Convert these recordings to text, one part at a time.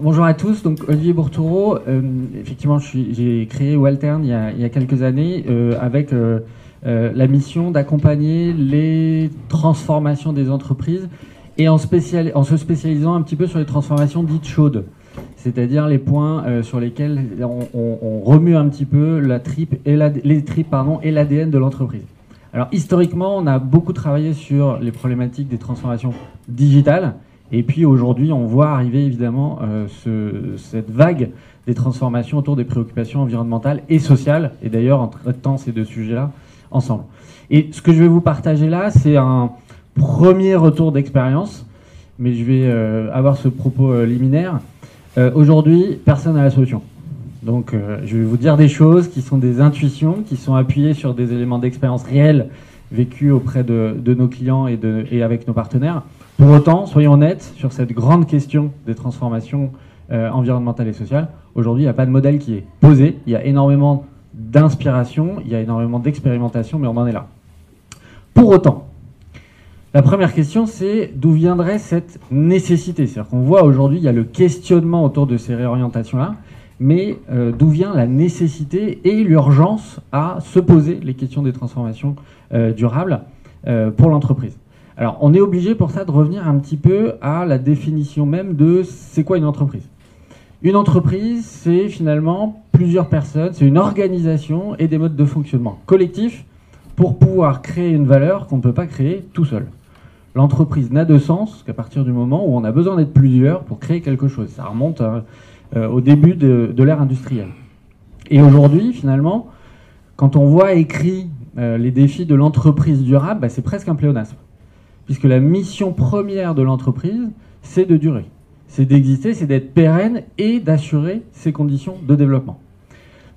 bonjour à tous, donc Olivier Bourtoureau. Euh, effectivement, j'ai créé Waltern il y a, quelques années euh, avec euh, la mission d'accompagner les transformations des entreprises et en, se spécialisant un petit peu sur les transformations dites chaudes, c'est-à-dire les points sur lesquels on, remue un petit peu la tripe les tripes et l'ADN de l'entreprise. Alors historiquement, on a beaucoup travaillé sur les problématiques des transformations digitales. Et puis aujourd'hui, on voit arriver évidemment euh, cette vague des transformations autour des préoccupations environnementales et sociales. Et d'ailleurs, en traitant ces deux sujets-là ensemble. Et ce que je vais vous partager là, c'est un premier retour d'expérience, mais je vais euh, avoir ce propos euh, liminaire. aujourd'hui, personne n'a la solution. Donc, je vais vous dire des choses qui sont des intuitions, qui sont appuyées sur des éléments d'expérience réels vécus auprès de, nos clients et, avec nos partenaires. Pour autant, soyons honnêtes sur cette grande question des transformations euh, environnementales et sociales. Aujourd'hui, il n'y a pas de modèle qui est posé. Il y a énormément d'inspiration, il y a énormément d'expérimentation, mais on en est là. Pour autant, la première question, c'est d'où viendrait cette nécessité? C'est-à-dire qu'on voit aujourd'hui, il y a le questionnement autour de ces réorientations-là, mais euh, d'où vient la nécessité et l'urgence à se poser les questions des transformations euh, durables pour l'entreprise? Alors, on est obligé pour ça de revenir un petit peu à la définition même de c'est quoi une entreprise. Une entreprise, c'est finalement plusieurs personnes, c'est une organisation et des modes de fonctionnement collectifs pour pouvoir créer une valeur qu'on ne peut pas créer tout seul. L'entreprise n'a de sens qu'à partir du moment où on a besoin d'être plusieurs pour créer quelque chose. Ça remonte euh, euh, au début de, l'ère industrielle. Et aujourd'hui, finalement, quand on voit écrit euh, les défis de l'entreprise durable, bah, c'est presque un pléonasme puisque la mission première de l'entreprise, c'est de durer, c'est d'exister, c'est d'être pérenne et d'assurer ses conditions de développement.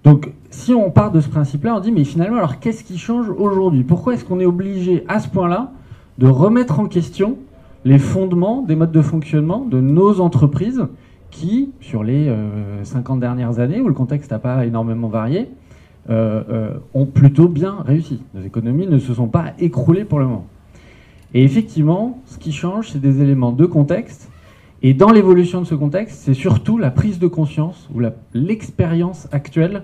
Donc, si on part de ce principe-là, on dit, mais finalement, alors qu'est-ce qui change aujourd'hui? Pourquoi est-ce qu'on est obligé, à ce point-là, de remettre en question les fondements des modes de fonctionnement de nos entreprises qui, sur les 50 euh, dernières années, où le contexte n'a pas énormément varié, euh, euh, ont plutôt bien réussi? Nos économies ne se sont pas écroulées pour le moment. Et effectivement, ce qui change, c'est des éléments de contexte. Et dans l'évolution de ce contexte, c'est surtout la prise de conscience ou l'expérience actuelle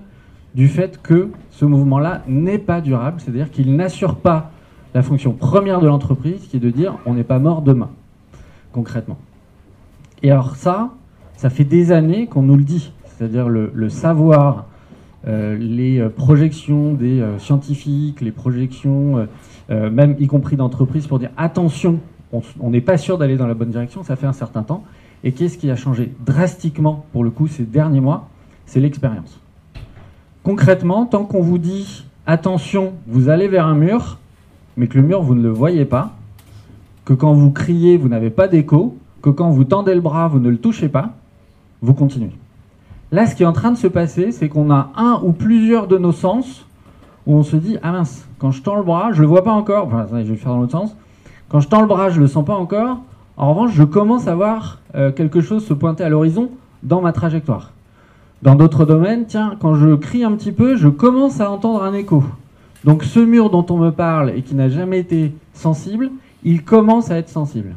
du fait que ce mouvement-là n'est pas durable, c'est-à-dire qu'il n'assure pas la fonction première de l'entreprise, qui est de dire on n'est pas mort demain, concrètement. Et alors ça, ça fait des années qu'on nous le dit, c'est-à-dire le, savoir, euh, les projections des euh, scientifiques, les projections euh, euh, même y compris d'entreprises, pour dire attention, on n'est pas sûr d'aller dans la bonne direction, ça fait un certain temps. Et qu'est-ce qui a changé drastiquement, pour le coup, ces derniers mois? C'est l'expérience. Concrètement, tant qu'on vous dit attention, vous allez vers un mur, mais que le mur, vous ne le voyez pas, que quand vous criez, vous n'avez pas d'écho, que quand vous tendez le bras, vous ne le touchez pas, vous continuez. Là, ce qui est en train de se passer, c'est qu'on a un ou plusieurs de nos sens où on se dit ah mince, quand je tends le bras, je le vois pas encore. Enfin, je vais le faire dans l'autre sens. Quand je tends le bras, je le sens pas encore. En revanche, je commence à voir euh, quelque chose se pointer à l'horizon dans ma trajectoire. Dans d'autres domaines, tiens, quand je crie un petit peu, je commence à entendre un écho. Donc ce mur dont on me parle et qui n'a jamais été sensible, il commence à être sensible.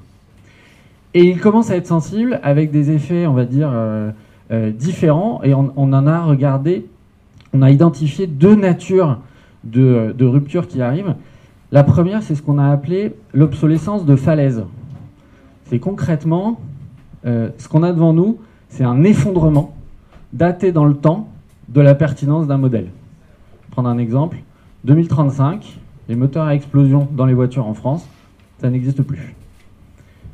Et il commence à être sensible avec des effets, on va dire, euh, différents. Et on, en a regardé, on a identifié deux natures de, ruptures qui arrivent. La première, c'est ce qu'on a appelé l'obsolescence de falaise. C'est concrètement, euh, ce qu'on a devant nous, c'est un effondrement daté dans le temps de la pertinence d'un modèle. Prendre un exemple, 2035, les moteurs à explosion dans les voitures en France, ça n'existe plus.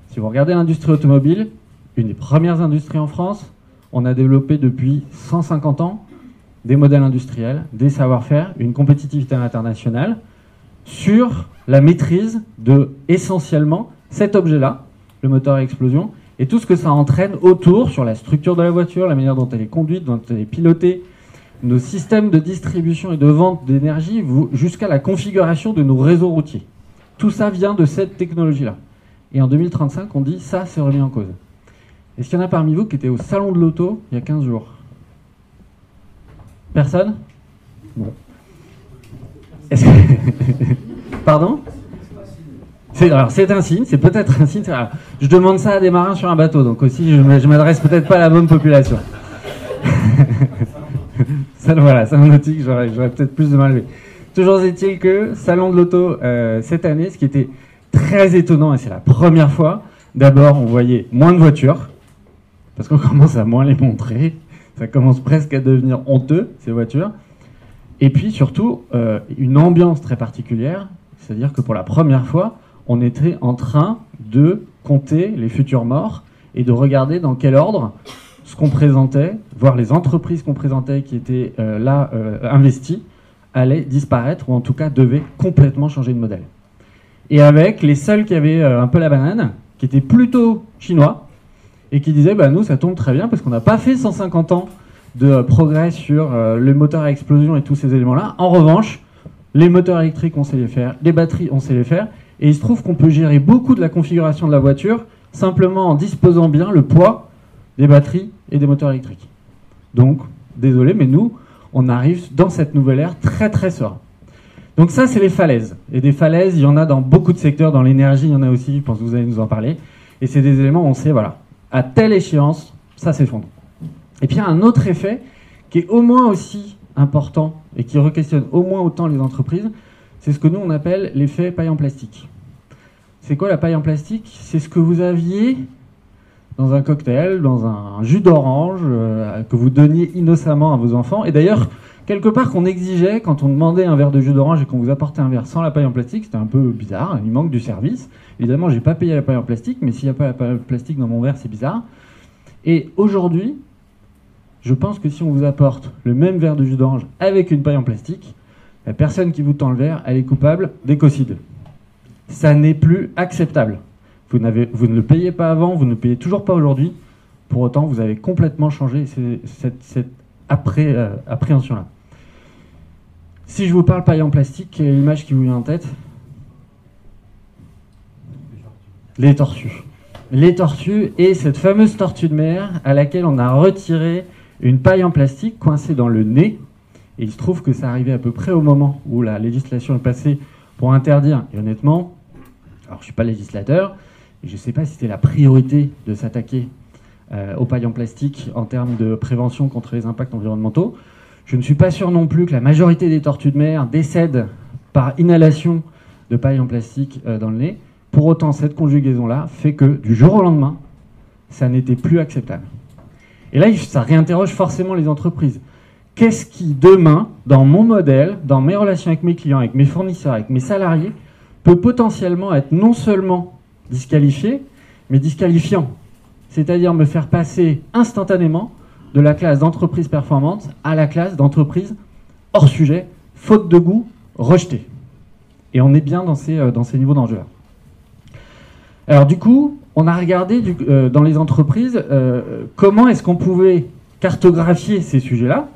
Si vous regardez l'industrie automobile, une des premières industries en France, on a développé depuis 150 ans des modèles industriels, des savoir-faire, une compétitivité internationale sur la maîtrise de essentiellement cet objet-là, le moteur à explosion, et tout ce que ça entraîne autour sur la structure de la voiture, la manière dont elle est conduite, dont elle est pilotée, nos systèmes de distribution et de vente d'énergie, jusqu'à la configuration de nos réseaux routiers. Tout ça vient de cette technologie-là. Et en 2035, on dit ça, c'est remis en cause. Est-ce qu'il y en a parmi vous qui étaient au salon de l'auto il y a 15 jours Personne? Bon. Pardon? C'est, alors c'est un signe, c'est peut-être un signe. je demande ça à des marins sur un bateau, donc aussi je, m'adresse peut-être pas à la bonne population. ça, voilà, c'est un outil que j'aurais, peut-être plus de mal avec. Toujours est-il que salon de l'auto euh, cette année, ce qui était très étonnant et c'est la première fois. D'abord, on voyait moins de voitures parce qu'on commence à moins les montrer. Ça commence presque à devenir honteux ces voitures. Et puis surtout, euh, une ambiance très particulière, c'est-à-dire que pour la première fois, on était en train de compter les futurs morts et de regarder dans quel ordre ce qu'on présentait, voir les entreprises qu'on présentait qui étaient euh, là euh, investies, allaient disparaître ou en tout cas devaient complètement changer de modèle. Et avec les seuls qui avaient un peu la banane, qui étaient plutôt chinois, et qui disaient bah, nous ça tombe très bien parce qu'on n'a pas fait 150 ans de progrès sur euh, le moteur à explosion et tous ces éléments-là. En revanche, les moteurs électriques, on sait les faire, les batteries, on sait les faire, et il se trouve qu'on peut gérer beaucoup de la configuration de la voiture simplement en disposant bien le poids des batteries et des moteurs électriques. Donc, désolé, mais nous, on arrive dans cette nouvelle ère très très serein. Donc ça, c'est les falaises. Et des falaises, il y en a dans beaucoup de secteurs, dans l'énergie, il y en a aussi, je pense que vous allez nous en parler. Et c'est des éléments on sait, voilà, à telle échéance, ça s'effondre. Et puis il y a un autre effet qui est au moins aussi important et qui requestionne au moins autant les entreprises, c'est ce que nous on appelle l'effet paille en plastique. C'est quoi la paille en plastique? C'est ce que vous aviez dans un cocktail, dans un jus d'orange, euh, que vous donniez innocemment à vos enfants. Et d'ailleurs, quelque part qu'on exigeait, quand on demandait un verre de jus d'orange et qu'on vous apportait un verre sans la paille en plastique, c'était un peu bizarre, il manque du service. Évidemment, j'ai pas payé la paille en plastique, mais s'il n'y a pas la paille en plastique dans mon verre, c'est bizarre. Et aujourd'hui, je pense que si on vous apporte le même verre de jus d'orange avec une paille en plastique, la personne qui vous tend le verre, elle est coupable d'écocide. Ça n'est plus acceptable. Vous, vous, ne le payez pas avant, vous ne le payez toujours pas aujourd'hui. Pour autant, vous avez complètement changé cette, euh, appréhension-là. Si je vous parle paille en plastique, quelle est l'image qui vous vient en tête Les tortues. Les tortues et cette fameuse tortue de mer à laquelle on a retiré une paille en plastique coincée dans le nez. Et il se trouve que ça arrivait à peu près au moment où la législation est passée pour interdire. Et honnêtement, alors je ne suis pas législateur, je ne sais pas si c'était la priorité de s'attaquer euh, aux pailles en plastique en termes de prévention contre les impacts environnementaux. Je ne suis pas sûr non plus que la majorité des tortues de mer décèdent par inhalation de paille en plastique euh, dans le nez. Pour autant, cette conjugaison-là fait que du jour au lendemain, ça n'était plus acceptable. Et là, ça réinterroge forcément les entreprises. Qu'est-ce qui, demain, dans mon modèle, dans mes relations avec mes clients, avec mes fournisseurs, avec mes salariés, peut potentiellement être non seulement disqualifié, mais disqualifiant? C'est-à-dire me faire passer instantanément de la classe d'entreprise performante à la classe d'entreprise hors sujet, faute de goût, rejetée. Et on est bien dans ces, euh, dans ces niveaux d'enjeu-là. Alors du coup, on a regardé euh, dans les entreprises euh, comment est-ce qu'on pouvait cartographier ces sujets-là,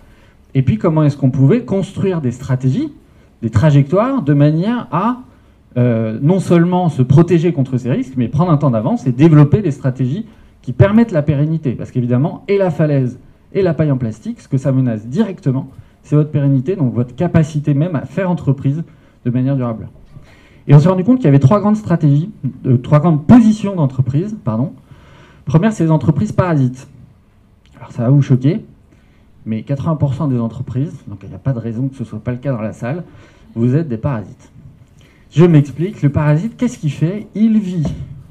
et puis comment est-ce qu'on pouvait construire des stratégies, des trajectoires, de manière à non seulement se protéger contre ces risques, mais prendre un temps d'avance et développer des stratégies qui permettent la pérennité. Parce qu'évidemment, et la falaise et la paille en plastique, ce que ça menace directement, c'est votre pérennité, donc votre capacité même à faire entreprise de manière durable. Et on s'est rendu compte qu'il y avait trois grandes stratégies, euh, trois grandes positions d'entreprise. Pardon. Première, c'est les entreprises parasites. Alors ça va vous choquer, mais 80% des entreprises, donc il n'y a pas de raison que ce ne soit pas le cas dans la salle, vous êtes des parasites. Je m'explique, le parasite, qu'est-ce qu'il fait? Il vit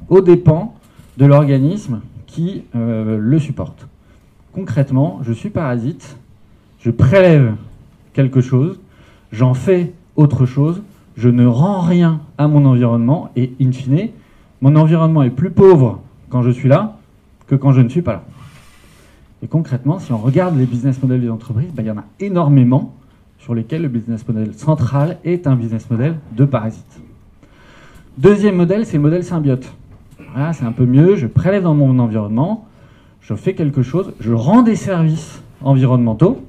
aux dépens de l'organisme qui euh, le supporte. Concrètement, je suis parasite, je prélève quelque chose, j'en fais autre chose, je ne rends rien à mon environnement et, in fine, mon environnement est plus pauvre quand je suis là que quand je ne suis pas là. Et concrètement, si on regarde les business models des entreprises, ben, il y en a énormément sur lesquels le business model central est un business model de parasite. Deuxième modèle, c'est le modèle symbiote. Voilà, c'est un peu mieux, je prélève dans mon environnement, je fais quelque chose, je rends des services environnementaux,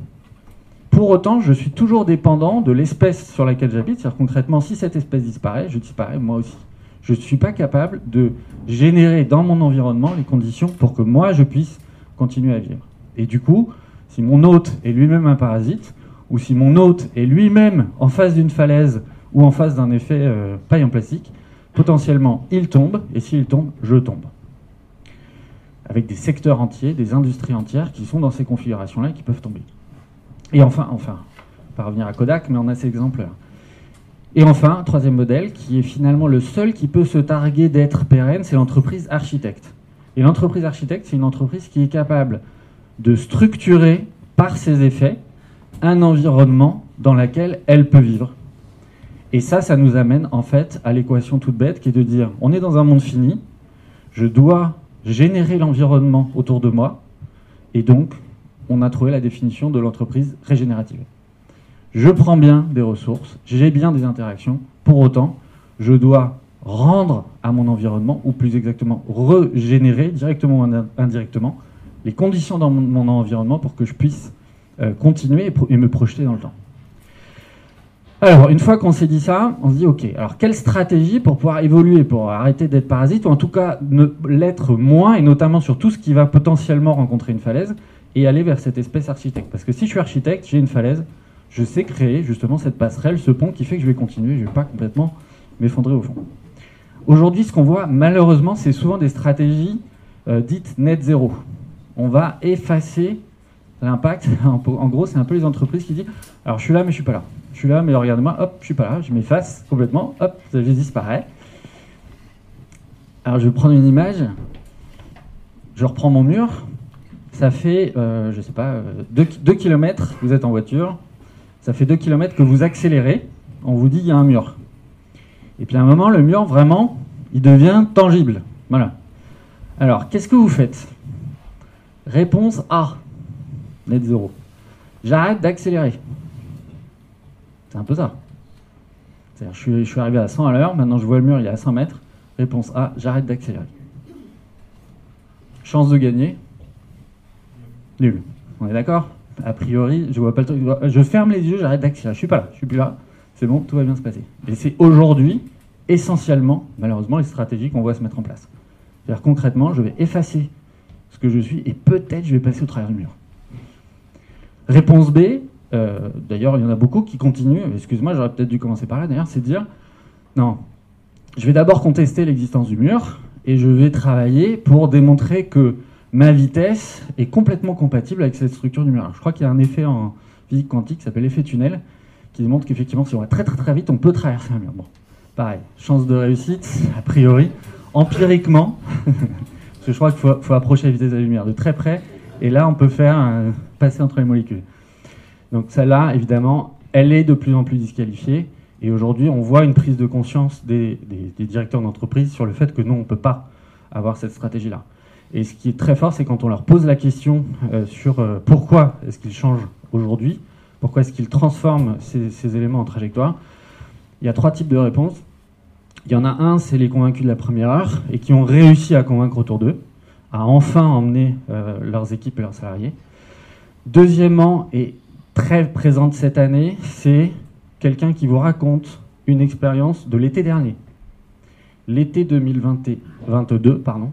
pour autant, je suis toujours dépendant de l'espèce sur laquelle j'habite. C'est-à-dire concrètement, si cette espèce disparaît, je disparais moi aussi. Je ne suis pas capable de générer dans mon environnement les conditions pour que moi, je puisse continuer à vivre. Et du coup, si mon hôte est lui-même un parasite, ou si mon hôte est lui-même en face d'une falaise ou en face d'un effet euh, paille en plastique, potentiellement il tombe, et s'il tombe, je tombe. Avec des secteurs entiers, des industries entières qui sont dans ces configurations-là qui peuvent tomber. Et enfin, enfin, pas revenir à Kodak, mais on a ces exemples-là. Et enfin, troisième modèle, qui est finalement le seul qui peut se targuer d'être pérenne, c'est l'entreprise architecte. Et l'entreprise architecte, c'est une entreprise qui est capable de structurer par ses effets un environnement dans lequel elle peut vivre. Et ça, ça nous amène en fait à l'équation toute bête qui est de dire, on est dans un monde fini, je dois générer l'environnement autour de moi, et donc on a trouvé la définition de l'entreprise régénérative. Je prends bien des ressources, j'ai bien des interactions, pour autant, je dois rendre à mon environnement, ou plus exactement régénérer directement ou indirectement, les conditions dans mon, environnement pour que je puisse euh, continuer et, me projeter dans le temps. Alors, une fois qu'on s'est dit ça, on se dit, OK, alors quelle stratégie pour pouvoir évoluer, pour arrêter d'être parasite, ou en tout cas l'être moins, et notamment sur tout ce qui va potentiellement rencontrer une falaise, et aller vers cette espèce architecte? Parce que si je suis architecte, j'ai une falaise, je sais créer justement cette passerelle, ce pont qui fait que je vais continuer, je ne vais pas complètement m'effondrer au fond. Aujourd'hui, ce qu'on voit malheureusement, c'est souvent des stratégies euh, dites net zéro. On va effacer l'impact. En gros, c'est un peu les entreprises qui disent alors je suis là, mais je suis pas là. Je suis là, mais regardez-moi, hop, je suis pas là, je m'efface complètement, hop, je disparais. Alors je vais prendre une image, je reprends mon mur, ça fait, euh, je sais pas, 2 euh, km, vous êtes en voiture, ça fait 2 km que vous accélérez, on vous dit il y a un mur. Et puis à un moment, le mur, vraiment, il devient tangible. Voilà. Alors, qu'est-ce que vous faites? Réponse A, net zéro. J'arrête d'accélérer. C'est un peu ça. C'est-à-dire, je suis, je suis arrivé à 100 à l'heure, maintenant je vois le mur, il est à 100 mètres. Réponse A, j'arrête d'accélérer. Chance de gagner Nul. On est d'accord? A priori, je vois pas. Je ferme les yeux, j'arrête d'accélérer. Je suis pas là, je suis plus là. C'est bon, tout va bien se passer. Et c'est aujourd'hui, essentiellement, malheureusement, les stratégies qu'on voit se mettre en place. C'est-à-dire concrètement, je vais effacer ce que je suis et peut-être je vais passer au travers du mur. Réponse B, euh, d'ailleurs, il y en a beaucoup qui continuent. Excuse-moi, j'aurais peut-être dû commencer par là d'ailleurs, c'est dire non, je vais d'abord contester l'existence du mur et je vais travailler pour démontrer que ma vitesse est complètement compatible avec cette structure numérique. Je crois qu'il y a un effet en physique quantique qui s'appelle l'effet tunnel, qui démontre qu'effectivement, si on va très très très vite, on peut traverser un mur. Bon, pareil, chance de réussite, a priori, empiriquement, parce que je crois qu'il faut, approcher la vitesse de la lumière de très près, et là, on peut faire passer entre les molécules. Donc celle-là, évidemment, elle est de plus en plus disqualifiée, et aujourd'hui, on voit une prise de conscience des directeurs d'entreprise sur le fait que non, on ne peut pas avoir cette stratégie-là. Et ce qui est très fort, c'est quand on leur pose la question euh, sur euh, pourquoi est-ce qu'ils changent aujourd'hui, pourquoi est-ce qu'ils transforment ces, éléments en trajectoire, il y a trois types de réponses. Il y en a un, c'est les convaincus de la première heure et qui ont réussi à convaincre autour d'eux, à enfin emmener euh, leurs équipes et leurs salariés. Deuxièmement, et très présente cette année, c'est quelqu'un qui vous raconte une expérience de l'été dernier. L'été 2022, pardon,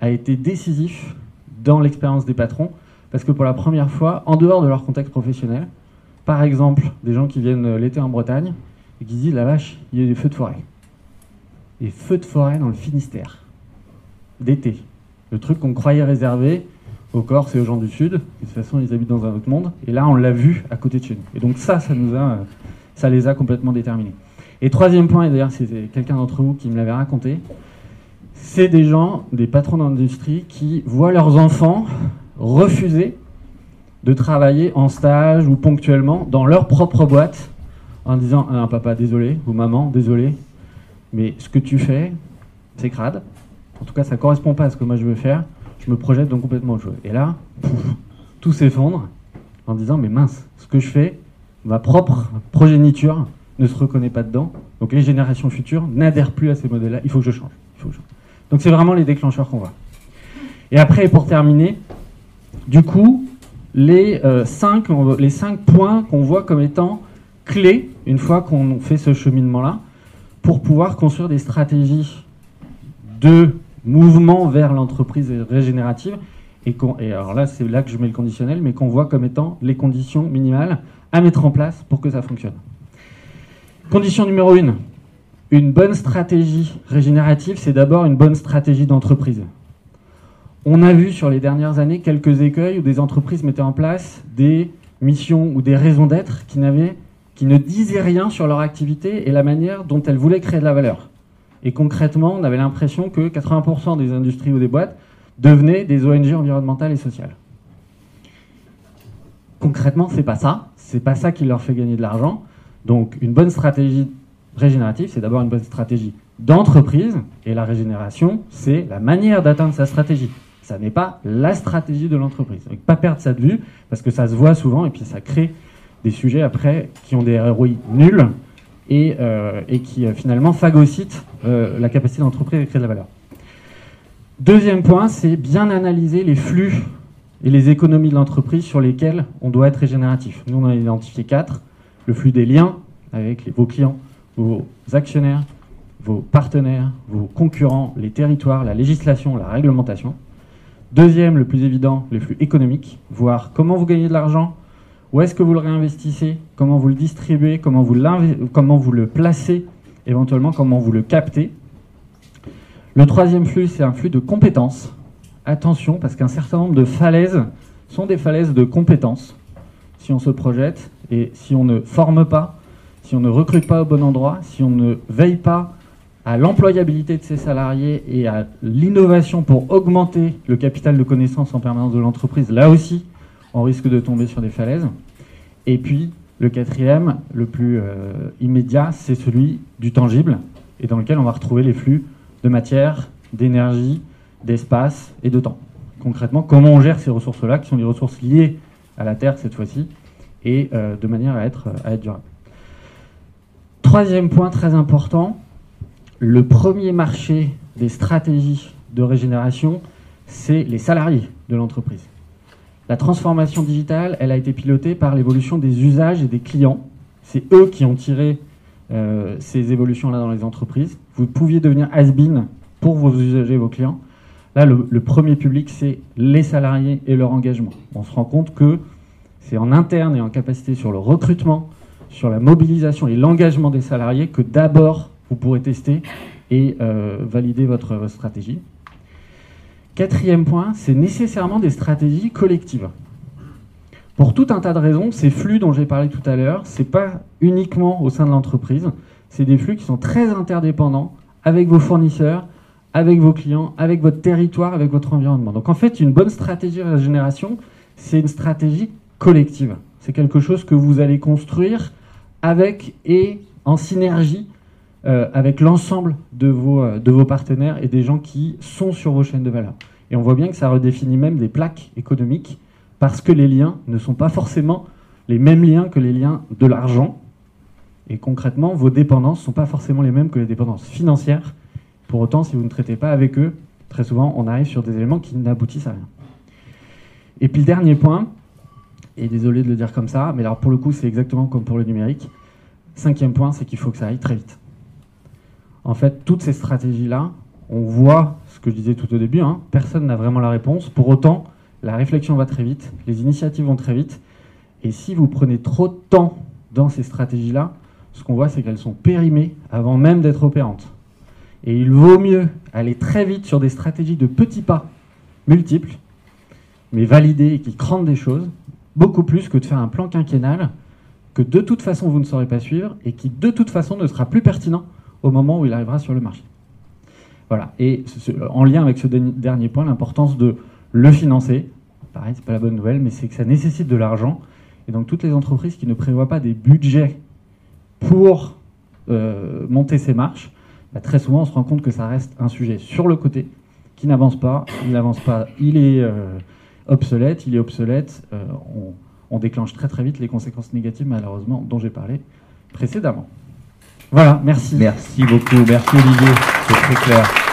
a été décisif dans l'expérience des patrons, parce que pour la première fois, en dehors de leur contexte professionnel, par exemple, des gens qui viennent l'été en Bretagne et qui disent la vache, il y a des feux de forêt. Des feux de forêt dans le Finistère, d'été. Le truc qu'on croyait réservé aux Corses et aux gens du Sud, de toute façon ils habitent dans un autre monde, et là on l'a vu à côté de chez nous. Et donc ça, ça, nous a, ça les a complètement déterminés. Et troisième point, et d'ailleurs c'est quelqu'un d'entre vous qui me l'avait raconté, c'est des gens, des patrons d'industrie qui voient leurs enfants refuser de travailler en stage ou ponctuellement dans leur propre boîte en disant ah, papa désolé ou maman désolé mais ce que tu fais c'est crade en tout cas ça correspond pas à ce que moi je veux faire me projette donc complètement autre chose. Et là tout s'effondre en disant mais mince ce que je fais ma propre progéniture ne se reconnaît pas dedans. Donc les générations futures n'adhèrent plus à ces modèles là il faut que je change. Il faut que je donc c'est vraiment les déclencheurs qu'on voit. Et après, pour terminer, du coup, les, euh, cinq, les cinq points qu'on voit comme étant clés, une fois qu'on fait ce cheminement-là, pour pouvoir construire des stratégies de mouvement vers l'entreprise régénérative. Et, et alors là, c'est là que je mets le conditionnel, mais qu'on voit comme étant les conditions minimales à mettre en place pour que ça fonctionne. Condition numéro une, Une bonne stratégie régénérative, c'est d'abord une bonne stratégie d'entreprise. On a vu sur les dernières années quelques écueils où des entreprises mettaient en place des missions ou des raisons d'être qui, qui ne disaient rien sur leur activité et la manière dont elles voulaient créer de la valeur. Et concrètement, on avait l'impression que 80% des industries ou des boîtes devenaient des ONG environnementales et sociales. Concrètement, c'est pas ça. C'est pas ça qui leur fait gagner de l'argent. Donc, une bonne stratégie régénérative, c'est d'abord une bonne stratégie d'entreprise. Et la régénération, c'est la manière d'atteindre sa stratégie. Ça n'est pas la stratégie de l'entreprise. Donc, pas perdre ça de vue, parce que ça se voit souvent, et puis ça crée des sujets après qui ont des ROI nuls et, euh, et qui euh, finalement phagocytent euh, la capacité d'entreprise à créer de la valeur. Deuxième point, c'est bien analyser les flux et les économies de l'entreprise sur lesquelles on doit être régénératif. Nous, on en a identifié quatre. Le flux des liens avec vos clients, vos actionnaires, vos partenaires, vos concurrents, les territoires, la législation, la réglementation. Deuxième, le plus évident, les flux économiques, voir comment vous gagnez de l'argent, où est-ce que vous le réinvestissez, comment vous le distribuez, comment vous, le placez, éventuellement comment vous le captez? Le troisième flux, c'est un flux de compétences. Attention, parce qu'un certain nombre de falaises sont des falaises de compétences. Si on se projette et si on ne forme pas, si on ne recrute pas au bon endroit, si on ne veille pas à l'employabilité de ses salariés et à l'innovation pour augmenter le capital de connaissances en permanence de l'entreprise, là aussi, on risque de tomber sur des falaises. Et puis, le quatrième, le plus euh, immédiat, c'est celui du tangible, et dans lequel on va retrouver les flux de matière, d'énergie, d'espace et de temps. Concrètement, comment on gère ces ressources-là, qui sont des ressources liées à la Terre cette fois-ci, et euh, de manière à être, à être durable. Troisième point très important, le premier marché des stratégies de régénération, c'est les salariés de l'entreprise. La transformation digitale, elle a été pilotée par l'évolution des usages et des clients. C'est eux qui ont tiré euh, ces évolutions-là dans les entreprises. Vous pouviez devenir has-been pour vos usagers, vos clients. Là, le, premier public, c'est les salariés et leur engagement. On se rend compte que c'est en interne et en capacité sur le recrutement, sur la mobilisation et l'engagement des salariés que d'abord vous pourrez tester et euh, valider votre, stratégie. Quatrième point, c'est nécessairement des stratégies collectives. Pour tout un tas de raisons, ces flux dont j'ai parlé tout à l'heure, ce n'est pas uniquement au sein de l'entreprise, c'est des flux qui sont très interdépendants avec vos fournisseurs, avec vos clients, avec votre territoire, avec votre environnement. Donc en fait, une bonne stratégie de régénération, c'est une stratégie collective. C'est quelque chose que vous allez construire avec et en synergie euh, avec l'ensemble de vos, euh, de vos partenaires et des gens qui sont sur vos chaînes de valeur. Et on voit bien que ça redéfinit même des plaques économiques parce que les liens ne sont pas forcément les mêmes liens que les liens de l'argent. Et concrètement, vos dépendances ne sont pas forcément les mêmes que les dépendances financières. Pour autant, si vous ne traitez pas avec eux, très souvent, on arrive sur des éléments qui n'aboutissent à rien. Et puis le dernier point, et désolé de le dire comme ça, mais alors pour le coup, c'est exactement comme pour le numérique. Cinquième point, c'est qu'il faut que ça aille très vite. En fait, toutes ces stratégies-là, on voit ce que je disais tout au début, hein, personne n'a vraiment la réponse. Pour autant, la réflexion va très vite, les initiatives vont très vite. Et si vous prenez trop de temps dans ces stratégies-là, ce qu'on voit, c'est qu'elles sont périmées avant même d'être opérantes. Et il vaut mieux aller très vite sur des stratégies de petits pas multiples, mais validées et qui crandent des choses, beaucoup plus que de faire un plan quinquennal que de toute façon vous ne saurez pas suivre et qui de toute façon ne sera plus pertinent au moment où il arrivera sur le marché. Voilà. Et en lien avec ce dernier point, l'importance de le financer. Pareil, c'est pas la bonne nouvelle, mais c'est que ça nécessite de l'argent. Et donc toutes les entreprises qui ne prévoient pas des budgets pour euh, monter ces marches, bah, très souvent on se rend compte que ça reste un sujet sur le côté qui n'avance pas. Il n'avance pas, il est euh, obsolète, il est obsolète. Euh, on, on déclenche très très vite les conséquences négatives malheureusement dont j'ai parlé précédemment. Voilà, merci. Merci beaucoup, merci Olivier, c'est très clair.